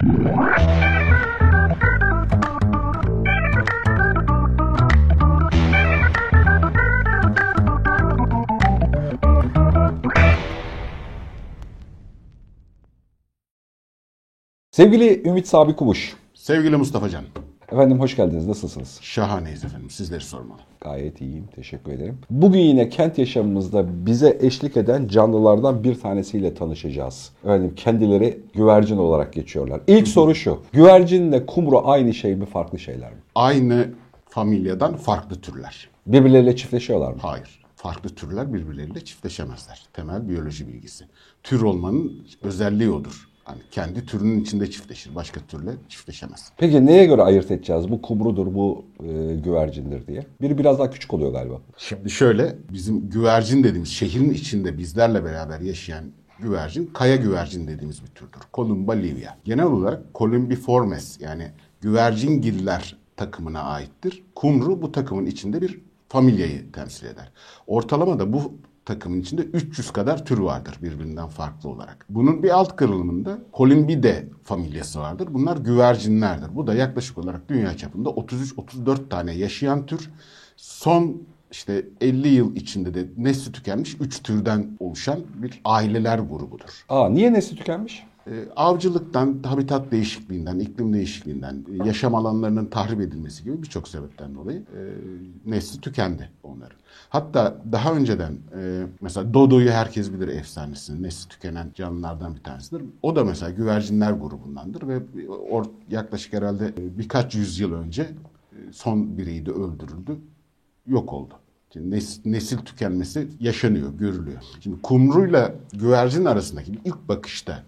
Sevgili Ümit Sabi Kubuş. Sevgili Mustafa Can. Efendim hoş geldiniz. Nasılsınız? Şahaneyiz efendim. Sizleri sormalı. Gayet iyiyim. Teşekkür ederim. Bugün yine kent yaşamımızda bize eşlik eden canlılardan bir tanesiyle tanışacağız. Efendim kendileri güvercin olarak geçiyorlar. İlk soru şu. Güvercinle kumru aynı şey mi farklı şeyler mi? Aynı familyadan farklı türler. Birbirleriyle çiftleşiyorlar mı? Hayır. Farklı türler birbirleriyle çiftleşemezler. Temel biyoloji bilgisi. Tür olmanın özelliği odur. Hani kendi türünün içinde çiftleşir. Başka türle çiftleşemez. Peki neye göre ayırt edeceğiz? Bu kumrudur, bu e, güvercindir diye. Biri biraz daha küçük oluyor galiba. Şimdi şöyle bizim güvercin dediğimiz şehrin içinde bizlerle beraber yaşayan güvercin kaya güvercin dediğimiz bir türdür. Columba livia. Genel olarak Columbiformes yani güvercingiller takımına aittir. Kumru bu takımın içinde bir familyayı temsil eder. Ortalama da bu takımın içinde 300 kadar tür vardır birbirinden farklı olarak. Bunun bir alt kırılımında Columbidae familyası vardır. Bunlar güvercinlerdir. Bu da yaklaşık olarak dünya çapında 33-34 tane yaşayan tür. Son işte 50 yıl içinde de nesli tükenmiş 3 türden oluşan bir aileler grubudur. Aa niye nesli tükenmiş? Ee, avcılıktan, habitat değişikliğinden, iklim değişikliğinden, e, yaşam alanlarının tahrip edilmesi gibi birçok sebepten dolayı e, nesli tükendi onların. Hatta daha önceden e, mesela Dodo'yu herkes bilir efsanesini. Nesli tükenen canlılardan bir tanesidir. O da mesela güvercinler grubundandır ve or, yaklaşık herhalde e, birkaç yüzyıl önce son bireyi de öldürüldü. Yok oldu. Şimdi nesil, nesil tükenmesi yaşanıyor, görülüyor. Şimdi kumruyla güvercin arasındaki ilk bakışta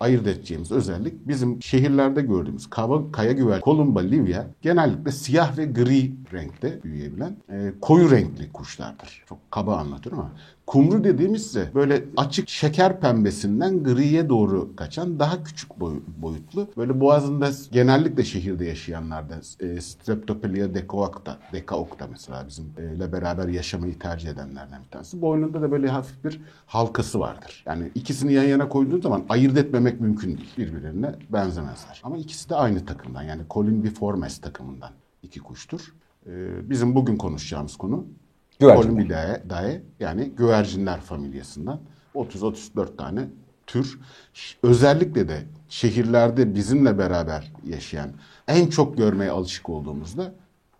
ayırt edeceğimiz özellik bizim şehirlerde gördüğümüz kaba, kaya güver Columba livia genellikle siyah ve gri renkte büyüyebilen e, koyu renkli kuşlardır. Çok kaba anlatıyorum ama kumru dediğimizse böyle açık şeker pembesinden griye doğru kaçan daha küçük boy, boyutlu. Böyle boğazında genellikle şehirde yaşayanlarda e, Streptopelia decoacta, decaocta mesela bizimle beraber yaşamayı tercih edenlerden bir tanesi. Boynunda da böyle hafif bir halkası vardır. Yani ikisini yan yana koyduğun zaman ayırt etmemek mümkün değil. Birbirlerine benzemezler. Ama ikisi de aynı takımdan yani Columbiformes takımından iki kuştur. Ee, bizim bugün konuşacağımız konu Columbidae yani güvercinler familyasından 30-34 tane tür. Özellikle de şehirlerde bizimle beraber yaşayan en çok görmeye alışık olduğumuzda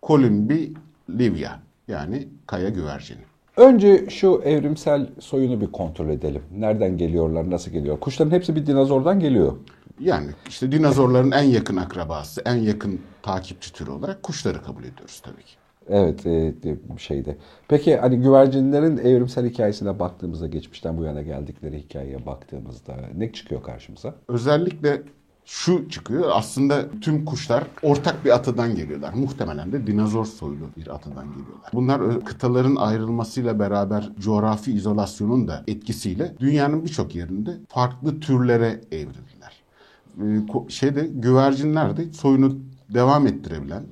Columbi livia yani kaya güvercini. Önce şu evrimsel soyunu bir kontrol edelim. Nereden geliyorlar, nasıl geliyor? Kuşların hepsi bir dinozordan geliyor. Yani işte dinozorların en yakın akrabası, en yakın takipçi türü olarak kuşları kabul ediyoruz tabii ki. Evet e, şeyde. Peki hani güvercinlerin evrimsel hikayesine baktığımızda geçmişten bu yana geldikleri hikayeye baktığımızda ne çıkıyor karşımıza? Özellikle şu çıkıyor. Aslında tüm kuşlar ortak bir atadan geliyorlar. Muhtemelen de dinozor soylu bir atadan geliyorlar. Bunlar kıtaların ayrılmasıyla beraber coğrafi izolasyonun da etkisiyle dünyanın birçok yerinde farklı türlere evrildiler. Şeyde güvercinler de soyunu devam ettirebilen,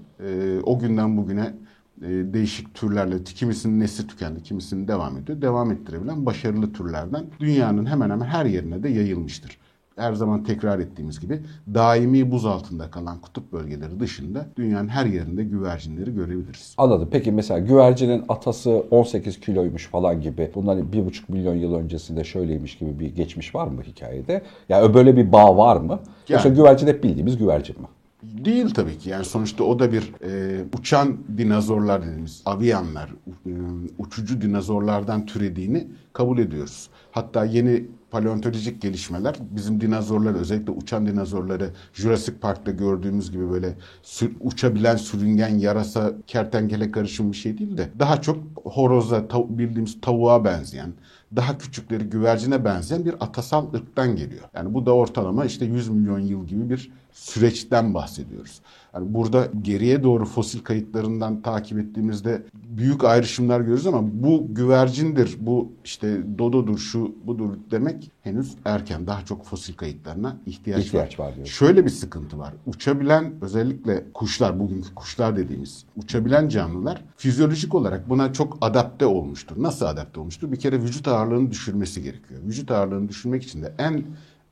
o günden bugüne değişik türlerle kimisinin nesli tükendi, kimisinin devam ediyor. Devam ettirebilen başarılı türlerden dünyanın hemen hemen her yerine de yayılmıştır her zaman tekrar ettiğimiz gibi daimi buz altında kalan kutup bölgeleri dışında dünyanın her yerinde güvercinleri görebiliriz. Anladım. Peki mesela güvercinin atası 18 kiloymuş falan gibi bundan 1,5 milyon yıl öncesinde şöyleymiş gibi bir geçmiş var mı hikayede? Ya yani böyle bir bağ var mı? Yani, Yoksa güvercin hep bildiğimiz güvercin mi? Değil tabii ki. Yani sonuçta o da bir e, uçan dinozorlar dediğimiz avianlar, e, uçucu dinozorlardan türediğini kabul ediyoruz. Hatta yeni paleontolojik gelişmeler bizim dinozorları özellikle uçan dinozorları Jurassic Park'ta gördüğümüz gibi böyle uçabilen sürüngen yarasa kertenkele karışım bir şey değil de daha çok horoza tav bildiğimiz tavuğa benzeyen daha küçükleri güvercine benzeyen bir atasal ırktan geliyor. Yani bu da ortalama işte 100 milyon yıl gibi bir süreçten bahsediyoruz. Yani burada geriye doğru fosil kayıtlarından takip ettiğimizde büyük ayrışımlar görüyoruz ama bu güvercindir, bu işte dododur, şu budur demek henüz erken. Daha çok fosil kayıtlarına ihtiyaç, ihtiyaç var. var Şöyle bir sıkıntı var. Uçabilen özellikle kuşlar, bugünkü kuşlar dediğimiz uçabilen canlılar fizyolojik olarak buna çok adapte olmuştur. Nasıl adapte olmuştur? Bir kere vücut ağırlığını düşürmesi gerekiyor. Vücut ağırlığını düşürmek için de en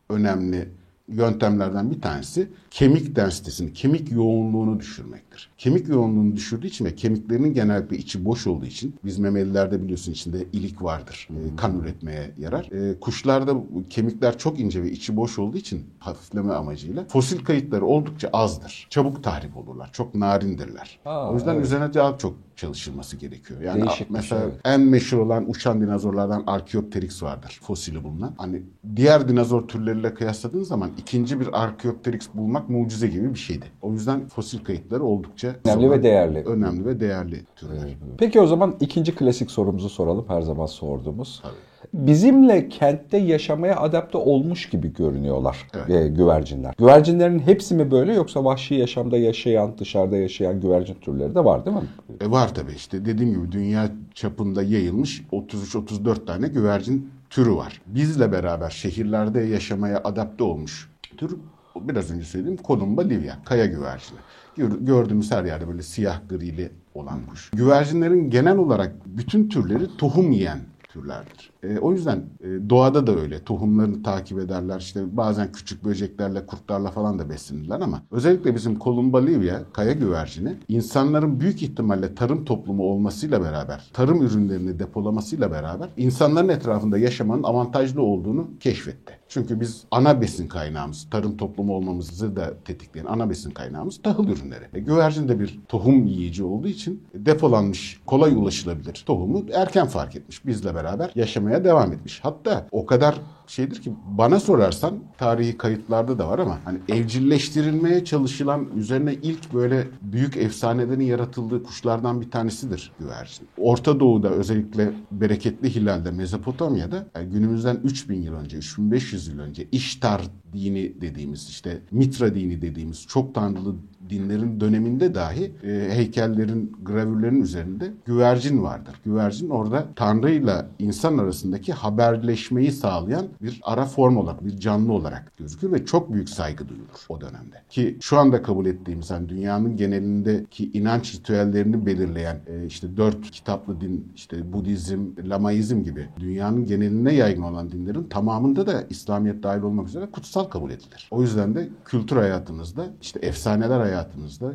önemli yöntemlerden bir tanesi kemik densitesini, kemik yoğunluğunu düşürmektir. Kemik yoğunluğunu düşürdüğü için ve kemiklerinin genellikle içi boş olduğu için biz memelilerde biliyorsun içinde ilik vardır. E, kan üretmeye yarar. E, kuşlarda kemikler çok ince ve içi boş olduğu için hafifleme amacıyla fosil kayıtları oldukça azdır. Çabuk tahrip olurlar. Çok narindirler. Aa, o yüzden evet. üzerine daha çok çalışılması gerekiyor. Yani Değişik mesela şey, en meşhur olan uçan dinozorlardan Archaeopteryx vardır. Fosili bulunan. Hani diğer dinozor türleriyle kıyasladığın zaman ikinci bir Archaeopteryx bulmak mucize gibi bir şeydi. O yüzden fosil kayıtları oldukça Önemli ve değerli. Önemli ve değerli türler. Peki o zaman ikinci klasik sorumuzu soralım. Her zaman sorduğumuz. Tabii. Bizimle kentte yaşamaya adapte olmuş gibi görünüyorlar Evet. e, güvercinler. Güvercinlerin hepsi mi böyle yoksa vahşi yaşamda yaşayan, dışarıda yaşayan güvercin türleri de var değil mi? E var tabii işte dediğim gibi dünya çapında yayılmış 33-34 tane güvercin türü var. Bizle beraber şehirlerde yaşamaya adapte olmuş tür biraz önce söylediğim Columba livia, kaya güvercini. Gör- Gördüğümüz her yerde böyle siyah grili olan kuş. Güvercinlerin genel olarak bütün türleri tohum yiyen türlerdir. E, o yüzden e, doğada da öyle. Tohumlarını takip ederler. İşte bazen küçük böceklerle, kurtlarla falan da beslenirler ama özellikle bizim Columba livia, kaya güvercini insanların büyük ihtimalle tarım toplumu olmasıyla beraber, tarım ürünlerini depolamasıyla beraber insanların etrafında yaşamanın avantajlı olduğunu keşfetti. Çünkü biz ana besin kaynağımız, tarım toplumu olmamızı da tetikleyen ana besin kaynağımız tahıl ürünleri. E, güvercin de bir tohum yiyici olduğu için depolanmış, kolay ulaşılabilir tohumu erken fark etmiş. Bizle beraber yaşamaya devam etmiş. Hatta o kadar şeydir ki bana sorarsan tarihi kayıtlarda da var ama hani evcilleştirilmeye çalışılan üzerine ilk böyle büyük efsanelerin yaratıldığı kuşlardan bir tanesidir güvercin. Orta Doğu'da özellikle bereketli Hilal'de Mezopotamya'da yani günümüzden 3000 yıl önce 3500 yıl önce İştar dini dediğimiz işte Mitra dini dediğimiz çok tanrılı dinlerin döneminde dahi e, heykellerin, gravürlerin üzerinde güvercin vardır. Güvercin orada Tanrı'yla insan arasındaki haberleşmeyi sağlayan bir ara form olarak, bir canlı olarak gözükür ve çok büyük saygı duyulur o dönemde. Ki şu anda kabul ettiğimiz hani dünyanın genelindeki inanç ritüellerini belirleyen e, işte dört kitaplı din, işte Budizm, Lamaizm gibi dünyanın geneline yaygın olan dinlerin tamamında da İslamiyet dahil olmak üzere kutsal kabul edilir. O yüzden de kültür hayatınızda, işte efsaneler hayatınızda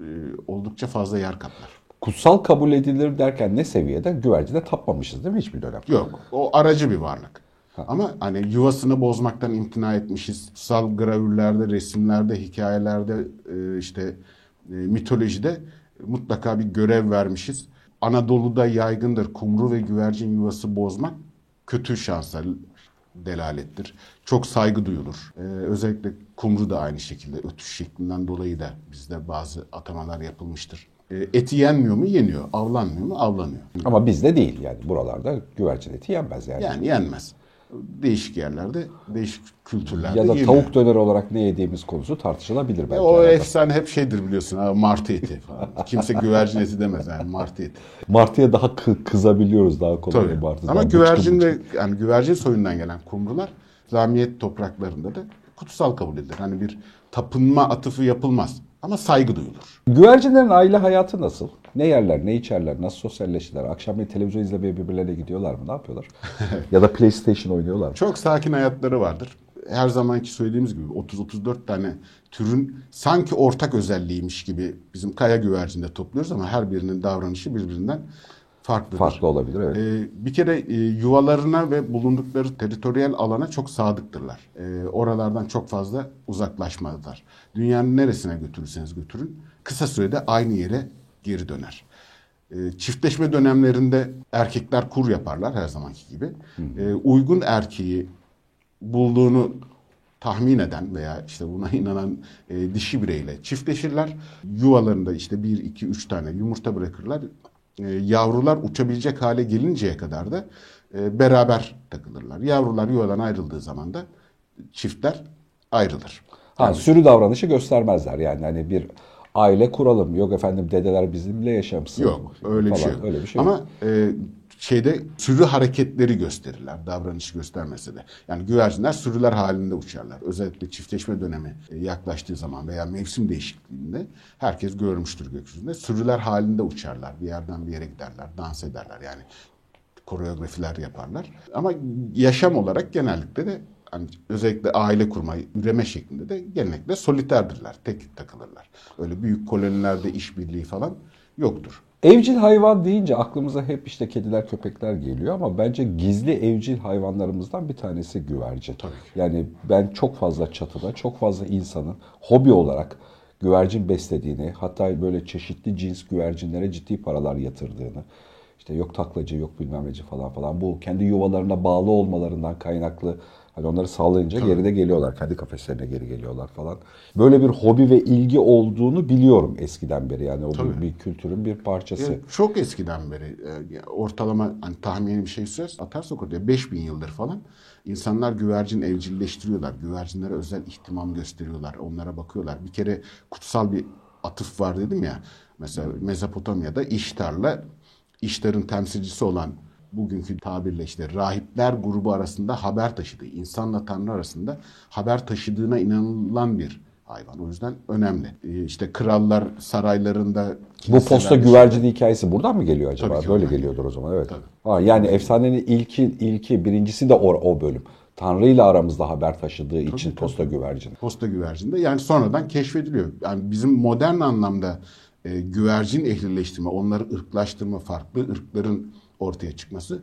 e, oldukça fazla yer kaplar. Kutsal kabul edilir derken ne seviyede? Güvercine tapmamışız değil mi hiçbir dönem? Yok. O aracı bir varlık. Ama hani yuvasını bozmaktan imtina etmişiz. Kutsal gravürlerde, resimlerde, hikayelerde, e, işte e, mitolojide mutlaka bir görev vermişiz. Anadolu'da yaygındır kumru ve güvercin yuvası bozmak kötü şansa delalettir. Çok saygı duyulur. E, özellikle kumru da aynı şekilde ötüş şeklinden dolayı da bizde bazı atamalar yapılmıştır. E, eti yenmiyor mu? Yeniyor. Avlanmıyor mu? Avlanıyor. Ama bizde değil yani buralarda güvercin eti yenmez yani. Yani yenmez. Değişik yerlerde, değişik kültürlerde ya da yeniyor. tavuk döner olarak ne yediğimiz konusu tartışılabilir belki. E, o arada. efsane hep şeydir biliyorsun ha, martı eti falan. Kimse güvercin eti demez yani martı eti. Martıya daha kı- kızabiliyoruz daha kolay Tabii. martıdan. Ama güvercin de yani güvercin soyundan gelen kumrular İslamiyet topraklarında da kutsal kabul edilir. Hani bir tapınma atıfı yapılmaz ama saygı duyulur. Güvercinlerin aile hayatı nasıl? Ne yerler, ne içerler, nasıl sosyalleşirler? Akşamleyin televizyon izlemeye birbirlerine gidiyorlar mı? Ne yapıyorlar? ya da PlayStation oynuyorlar mı? Çok sakin hayatları vardır. Her zamanki söylediğimiz gibi 30-34 tane türün sanki ortak özelliğiymiş gibi bizim kaya güvercinde topluyoruz ama her birinin davranışı birbirinden farklıdır. Farklı olabilir evet. Ee, bir kere e, yuvalarına ve bulundukları teritoriyel alana çok sadıktırlar. Ee, oralardan çok fazla uzaklaşmazlar. Dünyanın neresine götürürseniz götürün kısa sürede aynı yere geri döner. Ee, çiftleşme dönemlerinde erkekler kur yaparlar her zamanki gibi. Ee, uygun erkeği bulduğunu tahmin eden veya işte buna inanan e, dişi bireyle çiftleşirler. Yuvalarında işte bir, iki, üç tane yumurta bırakırlar. E, yavrular uçabilecek hale gelinceye kadar da e, beraber takılırlar. Yavrular yuvadan ayrıldığı zaman da çiftler ayrılır. Ha, sürü davranışı göstermezler yani hani bir aile kuralım. Yok efendim dedeler bizimle yaşamışsın. Yok öyle bir falan. şey yok. Öyle bir şey Ama yok. e, şeyde sürü hareketleri gösterirler. Davranış göstermese de. Yani güvercinler sürüler halinde uçarlar. Özellikle çiftleşme dönemi e, yaklaştığı zaman veya mevsim değişikliğinde herkes görmüştür gökyüzünde. Sürüler halinde uçarlar. Bir yerden bir yere giderler. Dans ederler yani. Koreografiler yaparlar. Ama yaşam olarak genellikle de hani özellikle aile kurma, üreme şeklinde de genellikle soliterdirler, tek takılırlar. Öyle büyük kolonilerde işbirliği falan yoktur. Evcil hayvan deyince aklımıza hep işte kediler, köpekler geliyor ama bence gizli evcil hayvanlarımızdan bir tanesi güvercin. Tabii Yani ben çok fazla çatıda, çok fazla insanın hobi olarak güvercin beslediğini, hatta böyle çeşitli cins güvercinlere ciddi paralar yatırdığını, işte yok taklacı, yok bilmem neci falan falan. Bu kendi yuvalarına bağlı olmalarından kaynaklı Hani onları sağlayınca geri de geliyorlar. Kendi kafeslerine geri geliyorlar falan. Böyle bir hobi ve ilgi olduğunu biliyorum eskiden beri. Yani o bir, bir kültürün bir parçası. Ya çok eskiden beri e, ortalama hani tahmini bir şey söz atarsak oraya 5000 yıldır falan insanlar güvercin evcilleştiriyorlar. Güvercinlere özel ihtimam gösteriyorlar. Onlara bakıyorlar. Bir kere kutsal bir atıf var dedim ya. Mesela Mezopotamya'da İştar'la İştar'ın temsilcisi olan bugünkü tabirle işte rahipler grubu arasında haber taşıdığı, insanla Tanrı arasında haber taşıdığına inanılan bir hayvan. O yüzden önemli. Ee, işte krallar saraylarında bu posta güvercin hikayesi buradan mı geliyor acaba? Tabii Böyle geliyordur o zaman. Evet. Ha, yani efsanenin ilki ilki birincisi de o, o bölüm. Tanrı ile aramızda haber taşıdığı için posta güvercin. Posta güvercinde yani sonradan keşfediliyor. Yani bizim modern anlamda e, güvercin ehlileştirme, onları ırklaştırma, farklı ırkların ortaya çıkması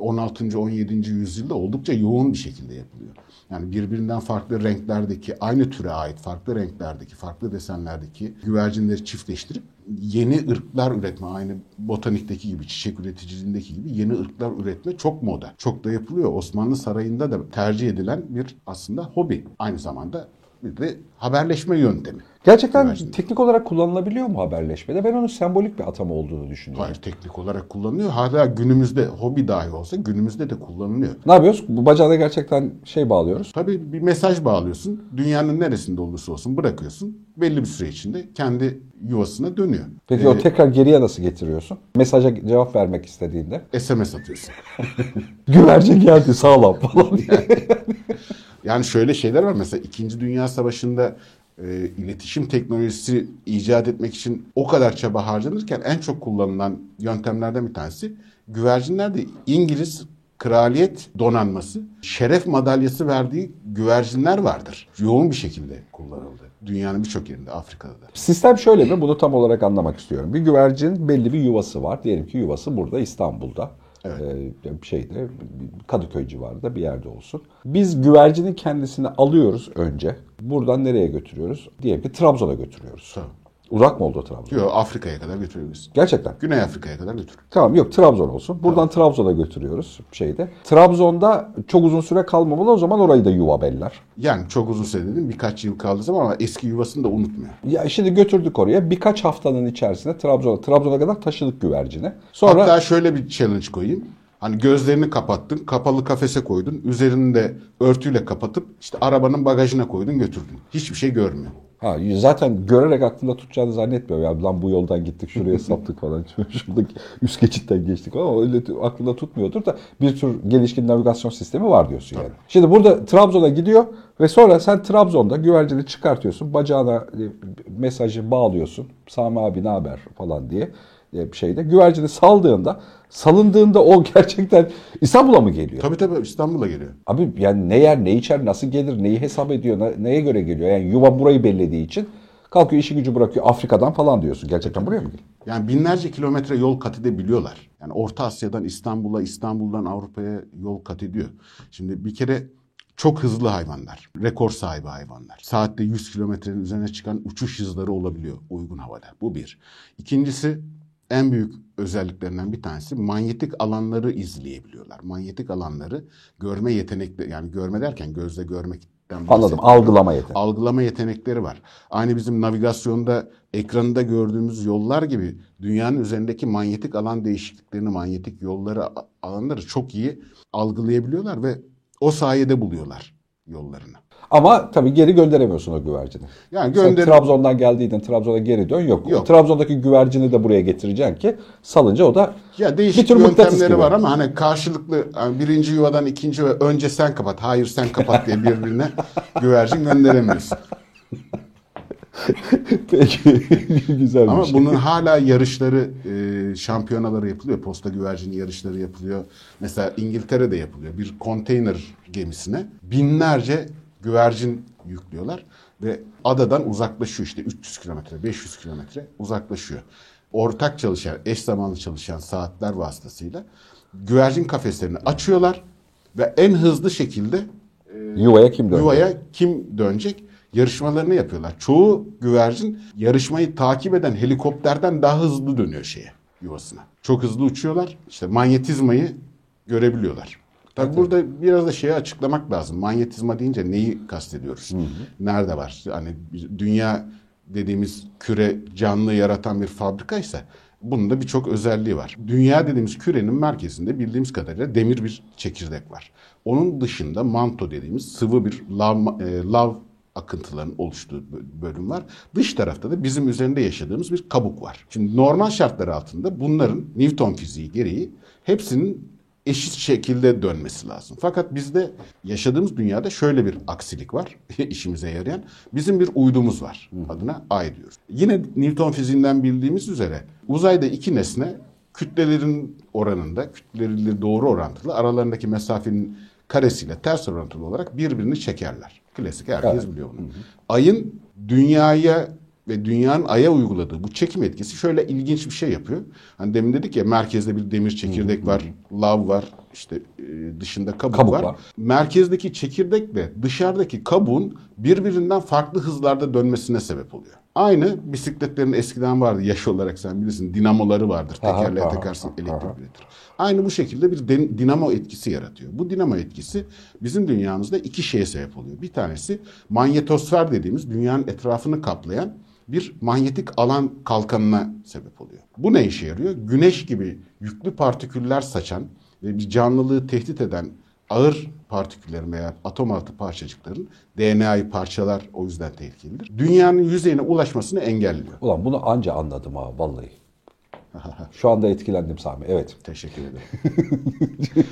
16. 17. yüzyılda oldukça yoğun bir şekilde yapılıyor. Yani birbirinden farklı renklerdeki, aynı türe ait farklı renklerdeki, farklı desenlerdeki güvercinleri çiftleştirip yeni ırklar üretme, aynı botanikteki gibi, çiçek üreticiliğindeki gibi yeni ırklar üretme çok moda. Çok da yapılıyor. Osmanlı Sarayı'nda da tercih edilen bir aslında hobi. Aynı zamanda de haberleşme yöntemi. Gerçekten Güvercin. teknik olarak kullanılabiliyor mu haberleşmede? Ben onun sembolik bir atama olduğunu düşünüyorum. Hayır teknik olarak kullanılıyor. Hala günümüzde hobi dahi olsa günümüzde de kullanılıyor. Ne yapıyoruz? Bu bacağına gerçekten şey bağlıyoruz. Tabii bir mesaj bağlıyorsun. Dünyanın neresinde olursa olsun bırakıyorsun. Belli bir süre içinde kendi yuvasına dönüyor. Peki Ee, o tekrar geriye nasıl getiriyorsun? Mesaja cevap vermek istediğinde. SMS atıyorsun. Güvercin geldi sağlam falan diye. Yani şöyle şeyler var. Mesela İkinci Dünya Savaşı'nda e, iletişim teknolojisi icat etmek için o kadar çaba harcanırken en çok kullanılan yöntemlerden bir tanesi güvercinlerde İngiliz kraliyet donanması şeref madalyası verdiği güvercinler vardır. Yoğun bir şekilde kullanıldı. Dünyanın birçok yerinde, Afrika'da da. Sistem şöyle mi? Bunu tam olarak anlamak istiyorum. Bir güvercin belli bir yuvası var. Diyelim ki yuvası burada İstanbul'da. Evet. Ee, şeyde Kadıköy civarında bir yerde olsun. Biz güvercinin kendisini alıyoruz önce. Buradan nereye götürüyoruz? Diyelim ki Trabzon'a götürüyoruz. Tamam. Uzak mı oldu Trabzon? Yok Afrika'ya kadar götürüyoruz. Gerçekten. Güney Afrika'ya kadar götür. Tamam yok Trabzon olsun. Buradan Trabzon'a götürüyoruz şeyde. Trabzon'da çok uzun süre kalmamalı o zaman orayı da yuva beller. Yani çok uzun süre dedim birkaç yıl kaldığı zaman ama eski yuvasını da unutmuyor. Ya şimdi götürdük oraya. Birkaç haftanın içerisinde Trabzon'a Trabzon'a kadar taşıdık güvercini. Sonra Hatta şöyle bir challenge koyayım. Hani gözlerini kapattın, kapalı kafese koydun, üzerini de örtüyle kapatıp işte arabanın bagajına koydun götürdün. Hiçbir şey görmüyor. Ha, zaten görerek aklında tutacağını zannetmiyor. Ya lan bu yoldan gittik şuraya saptık falan. Şurada üst geçitten geçtik. Ama öyle aklında tutmuyordur da bir tür gelişkin navigasyon sistemi var diyorsun yani. Şimdi burada Trabzon'a gidiyor ve sonra sen Trabzon'da güvercini çıkartıyorsun. Bacağına e, mesajı bağlıyorsun. Sami abi ne haber falan diye e, şeyde. Güvercini saldığında, salındığında o gerçekten İstanbul'a mı geliyor? Tabii tabii İstanbul'a geliyor. Abi yani ne yer, ne içer, nasıl gelir, neyi hesap ediyor, ne- neye göre geliyor? Yani yuva burayı bellediği için kalkıyor işi gücü bırakıyor Afrika'dan falan diyorsun. Gerçekten buraya mı geliyor? Yani binlerce kilometre yol kat edebiliyorlar. Yani Orta Asya'dan İstanbul'a, İstanbul'dan Avrupa'ya yol kat ediyor. Şimdi bir kere çok hızlı hayvanlar. Rekor sahibi hayvanlar. Saatte 100 kilometrenin üzerine çıkan uçuş hızları olabiliyor uygun havada. Bu bir. İkincisi en büyük özelliklerinden bir tanesi manyetik alanları izleyebiliyorlar. Manyetik alanları görme yetenekleri yani görme derken gözle görmekten Anladım. Algılama yeteneği. algılama yetenekleri var. Aynı bizim navigasyonda ekranında gördüğümüz yollar gibi dünyanın üzerindeki manyetik alan değişikliklerini, manyetik yolları, alanları çok iyi algılayabiliyorlar ve o sayede buluyorlar yollarını. Ama tabii geri gönderemiyorsun o güvercini. Yani gönder Trabzon'dan geldiydin Trabzon'a geri dön yok. Yok. Trabzon'daki güvercini de buraya getireceksin ki salınca o da ya değişik bir tür yöntemleri var ama hani karşılıklı yani birinci yuvadan ikinci yuva önce sen kapat, hayır sen kapat diye birbirine güvercin gönderemiyorsun. Peki güzel Ama şey. bunun hala yarışları e, şampiyonaları yapılıyor. Posta güvercini yarışları yapılıyor. Mesela İngiltere'de yapılıyor. Bir konteyner gemisine binlerce güvercin yüklüyorlar ve adadan uzaklaşıyor işte 300 kilometre, 500 kilometre uzaklaşıyor. Ortak çalışan, eş zamanlı çalışan saatler vasıtasıyla güvercin kafeslerini açıyorlar ve en hızlı şekilde Yuvaya kim dönecek? yuvaya kim dönecek yarışmalarını yapıyorlar. Çoğu güvercin yarışmayı takip eden helikopterden daha hızlı dönüyor şeye yuvasına. Çok hızlı uçuyorlar. İşte manyetizmayı görebiliyorlar. Tabii burada biraz da şeyi açıklamak lazım. Manyetizma deyince neyi kastediyoruz? Nerede var? Hani dünya dediğimiz küre canlı yaratan bir fabrikaysa bunun da birçok özelliği var. Dünya dediğimiz kürenin merkezinde bildiğimiz kadarıyla demir bir çekirdek var. Onun dışında manto dediğimiz sıvı bir lav, e, lav akıntıların oluştuğu bö- bölüm var. Dış tarafta da bizim üzerinde yaşadığımız bir kabuk var. Şimdi normal şartlar altında bunların Newton fiziği gereği hepsinin eşit şekilde dönmesi lazım. Fakat bizde yaşadığımız dünyada şöyle bir aksilik var işimize yarayan. Bizim bir uydumuz var. Adına ay diyoruz. Yine Newton fiziğinden bildiğimiz üzere uzayda iki nesne kütlelerin oranında, kütleleriyle doğru orantılı aralarındaki mesafenin karesiyle ters orantılı olarak birbirini çekerler. Klasik herkes Evet. biliyor bunu. Ayın dünyaya ve dünyanın aya uyguladığı bu çekim etkisi şöyle ilginç bir şey yapıyor. Hani demin dedik ya merkezde bir demir çekirdek var, lav var, işte e, dışında kabuk, Kabuk var. var. Merkezdeki çekirdekle dışarıdaki kabuğun birbirinden farklı hızlarda dönmesine sebep oluyor. Aynı bisikletlerin eskiden vardı yaş olarak sen bilirsin dinamoları vardır. Aha, Tekerleğe aha, takarsın aha. elektrik üretir. Aynı bu şekilde bir din- dinamo etkisi yaratıyor. Bu dinamo etkisi bizim dünyamızda iki şeye sebep oluyor. Bir tanesi manyetosfer dediğimiz dünyanın etrafını kaplayan bir manyetik alan kalkanına sebep oluyor. Bu ne işe yarıyor? Güneş gibi yüklü partiküller saçan ve bir canlılığı tehdit eden ağır partiküllerin veya atom altı parçacıkların DNA'yı parçalar o yüzden tehlikelidir. Dünyanın yüzeyine ulaşmasını engelliyor. Ulan bunu anca anladım ha vallahi. Şu anda etkilendim Sami. Evet. Teşekkür ederim.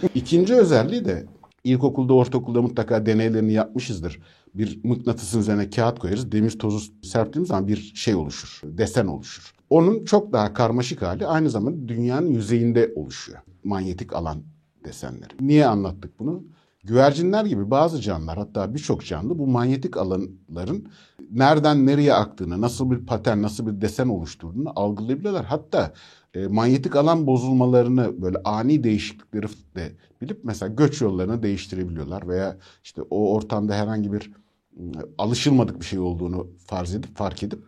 İkinci özelliği de ilkokulda, ortaokulda mutlaka deneylerini yapmışızdır. Bir mıknatısın üzerine kağıt koyarız. Demir tozu serptiğimiz zaman bir şey oluşur. Desen oluşur. Onun çok daha karmaşık hali aynı zamanda dünyanın yüzeyinde oluşuyor. Manyetik alan desenleri. Niye anlattık bunu? Güvercinler gibi bazı canlılar hatta birçok canlı bu manyetik alanların nereden nereye aktığını, nasıl bir patern, nasıl bir desen oluşturduğunu algılayabiliyorlar. Hatta e, manyetik alan bozulmalarını böyle ani değişiklikleri de bilip mesela göç yollarını değiştirebiliyorlar veya işte o ortamda herhangi bir alışılmadık bir şey olduğunu farz edip fark edip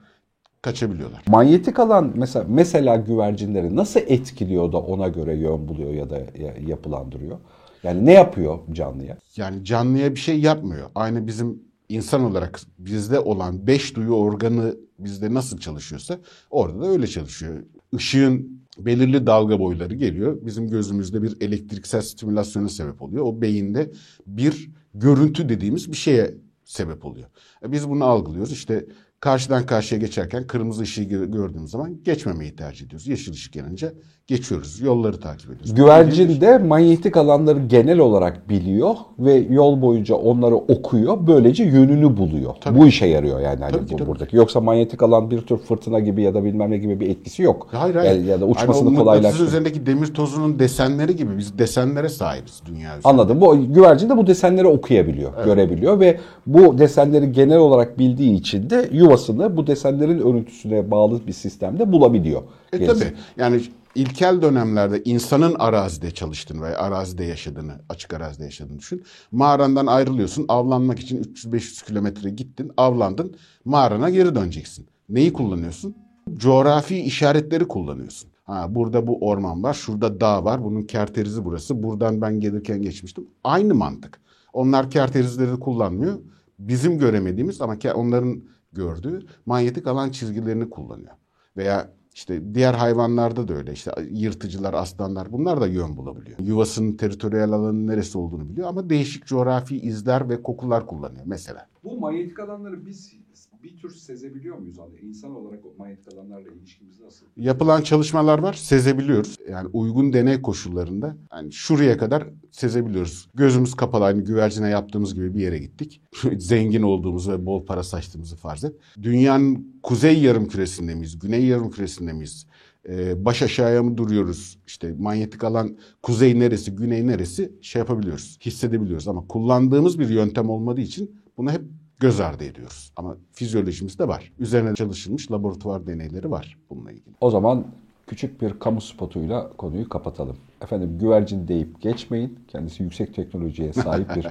kaçabiliyorlar. Manyetik alan mesela mesela güvercinleri nasıl etkiliyor da ona göre yön buluyor ya da ya- yapılandırıyor? Yani ne yapıyor canlıya? Yani canlıya bir şey yapmıyor. Aynı bizim insan olarak bizde olan beş duyu organı bizde nasıl çalışıyorsa orada da öyle çalışıyor. Işığın belirli dalga boyları geliyor. Bizim gözümüzde bir elektriksel stimülasyona sebep oluyor. O beyinde bir görüntü dediğimiz bir şeye sebep oluyor. E Biz bunu algılıyoruz. İşte karşıdan karşıya geçerken kırmızı ışığı gö- gördüğümüz zaman geçmemeyi tercih ediyoruz. Yeşil ışık gelince geçiyoruz. Yolları takip ediyoruz. Güvercin de manyetik alanları genel olarak biliyor ve yol boyunca onları okuyor. Böylece yönünü buluyor. Tabii. Bu işe yarıyor yani hani Tabii bu- tabii. buradaki. Yoksa manyetik alan bir tür fırtına gibi ya da bilmem ne gibi bir etkisi yok. Hayır hayır. Yani ya da uçmasını mıknatısın kolaylaştırıyor. üzerindeki demir tozunun desenleri gibi biz desenlere sahibiz dünya üzerinde. Anladım. Bu güvercin de bu desenleri okuyabiliyor, görebiliyor ve bu desenleri genel olarak bildiği için de yuvasını bu desenlerin örüntüsüne bağlı bir sistemde bulabiliyor. E Gerisi. tabii. Yani ilkel dönemlerde insanın arazide çalıştığını veya arazide yaşadığını, açık arazide yaşadığını düşün. Mağarandan ayrılıyorsun, avlanmak için 300-500 kilometre gittin, avlandın, mağarana geri döneceksin. Neyi kullanıyorsun? Coğrafi işaretleri kullanıyorsun. Ha, burada bu orman var, şurada dağ var, bunun kerterizi burası, buradan ben gelirken geçmiştim. Aynı mantık. Onlar kerterizleri kullanmıyor. Bizim göremediğimiz ama onların gördüğü manyetik alan çizgilerini kullanıyor. Veya işte diğer hayvanlarda da öyle. İşte yırtıcılar, aslanlar bunlar da yön bulabiliyor. Yuvasının teritoriyel alanının neresi olduğunu biliyor ama değişik coğrafi izler ve kokular kullanıyor mesela. Bu manyetik alanları biz bir tür sezebiliyor muyuz? Hani insan olarak o manyetik alanlarla ilişkimiz nasıl? Yapılan çalışmalar var, sezebiliyoruz. Yani uygun deney koşullarında yani şuraya kadar sezebiliyoruz. Gözümüz kapalı aynı güvercine yaptığımız gibi bir yere gittik. Zengin olduğumuzu ve bol para saçtığımızı farz et. Dünyanın kuzey yarım küresinde miyiz, güney yarım küresinde miyiz? e, baş aşağıya mı duruyoruz? İşte manyetik alan kuzey neresi, güney neresi şey yapabiliyoruz, hissedebiliyoruz. Ama kullandığımız bir yöntem olmadığı için bunu hep göz ardı ediyoruz. Ama fizyolojimizde var. Üzerine çalışılmış laboratuvar deneyleri var bununla ilgili. O zaman küçük bir kamu spotuyla konuyu kapatalım. Efendim güvercin deyip geçmeyin. Kendisi yüksek teknolojiye sahip bir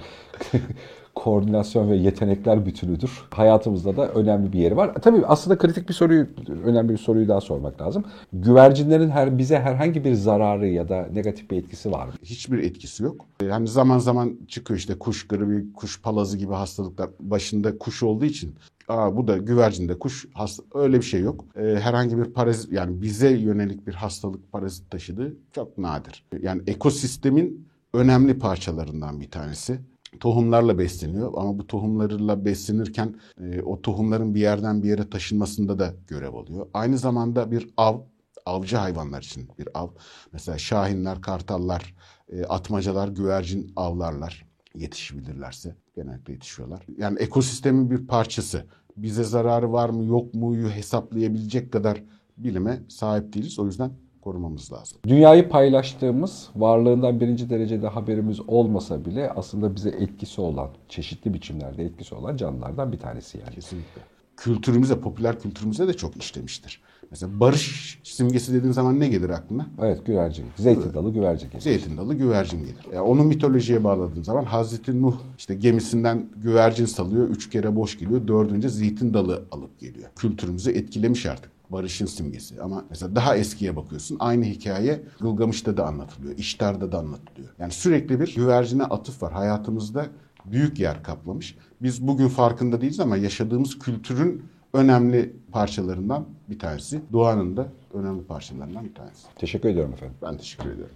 koordinasyon ve yetenekler bütünüdür. Hayatımızda da önemli bir yeri var. Tabii aslında kritik bir soruyu, önemli bir soruyu daha sormak lazım. Güvercinlerin her bize herhangi bir zararı ya da negatif bir etkisi var mı? Hiçbir etkisi yok. Yani zaman zaman çıkıyor işte kuş gribi, kuş palazı gibi hastalıklar. Başında kuş olduğu için Aa, bu da güvercinde kuş hasta öyle bir şey yok. Ee, herhangi bir parazit yani bize yönelik bir hastalık parazit taşıdığı çok nadir. Yani ekosistemin önemli parçalarından bir tanesi. Tohumlarla besleniyor ama bu tohumlarla beslenirken e, o tohumların bir yerden bir yere taşınmasında da görev alıyor. Aynı zamanda bir av, avcı hayvanlar için bir av. Mesela şahinler, kartallar, e, atmacalar, güvercin avlarlar yetişebilirlerse genellikle yetişiyorlar. Yani ekosistemin bir parçası. Bize zararı var mı yok muyu hesaplayabilecek kadar bilime sahip değiliz. O yüzden korumamız lazım. Dünyayı paylaştığımız, varlığından birinci derecede haberimiz olmasa bile aslında bize etkisi olan, çeşitli biçimlerde etkisi olan canlılardan bir tanesi yani. Kesinlikle. Kültürümüze, popüler kültürümüze de çok işlemiştir. Mesela barış simgesi dediğin zaman ne gelir aklına? Evet güvercin, zeytin dalı güvercin. gelir. Zeytin dalı güvercin gelir. Yani onu mitolojiye bağladığın zaman Hazreti Nuh işte gemisinden güvercin salıyor. Üç kere boş geliyor. Dördünce zeytin dalı alıp geliyor. Kültürümüzü etkilemiş artık. Barışın simgesi. Ama mesela daha eskiye bakıyorsun. Aynı hikaye Gılgamış'ta da anlatılıyor. İştar'da da anlatılıyor. Yani sürekli bir güvercine atıf var. Hayatımızda büyük yer kaplamış. Biz bugün farkında değiliz ama yaşadığımız kültürün önemli parçalarından bir tanesi. Doğanın da önemli parçalarından bir tanesi. Teşekkür ediyorum efendim. Ben teşekkür ediyorum.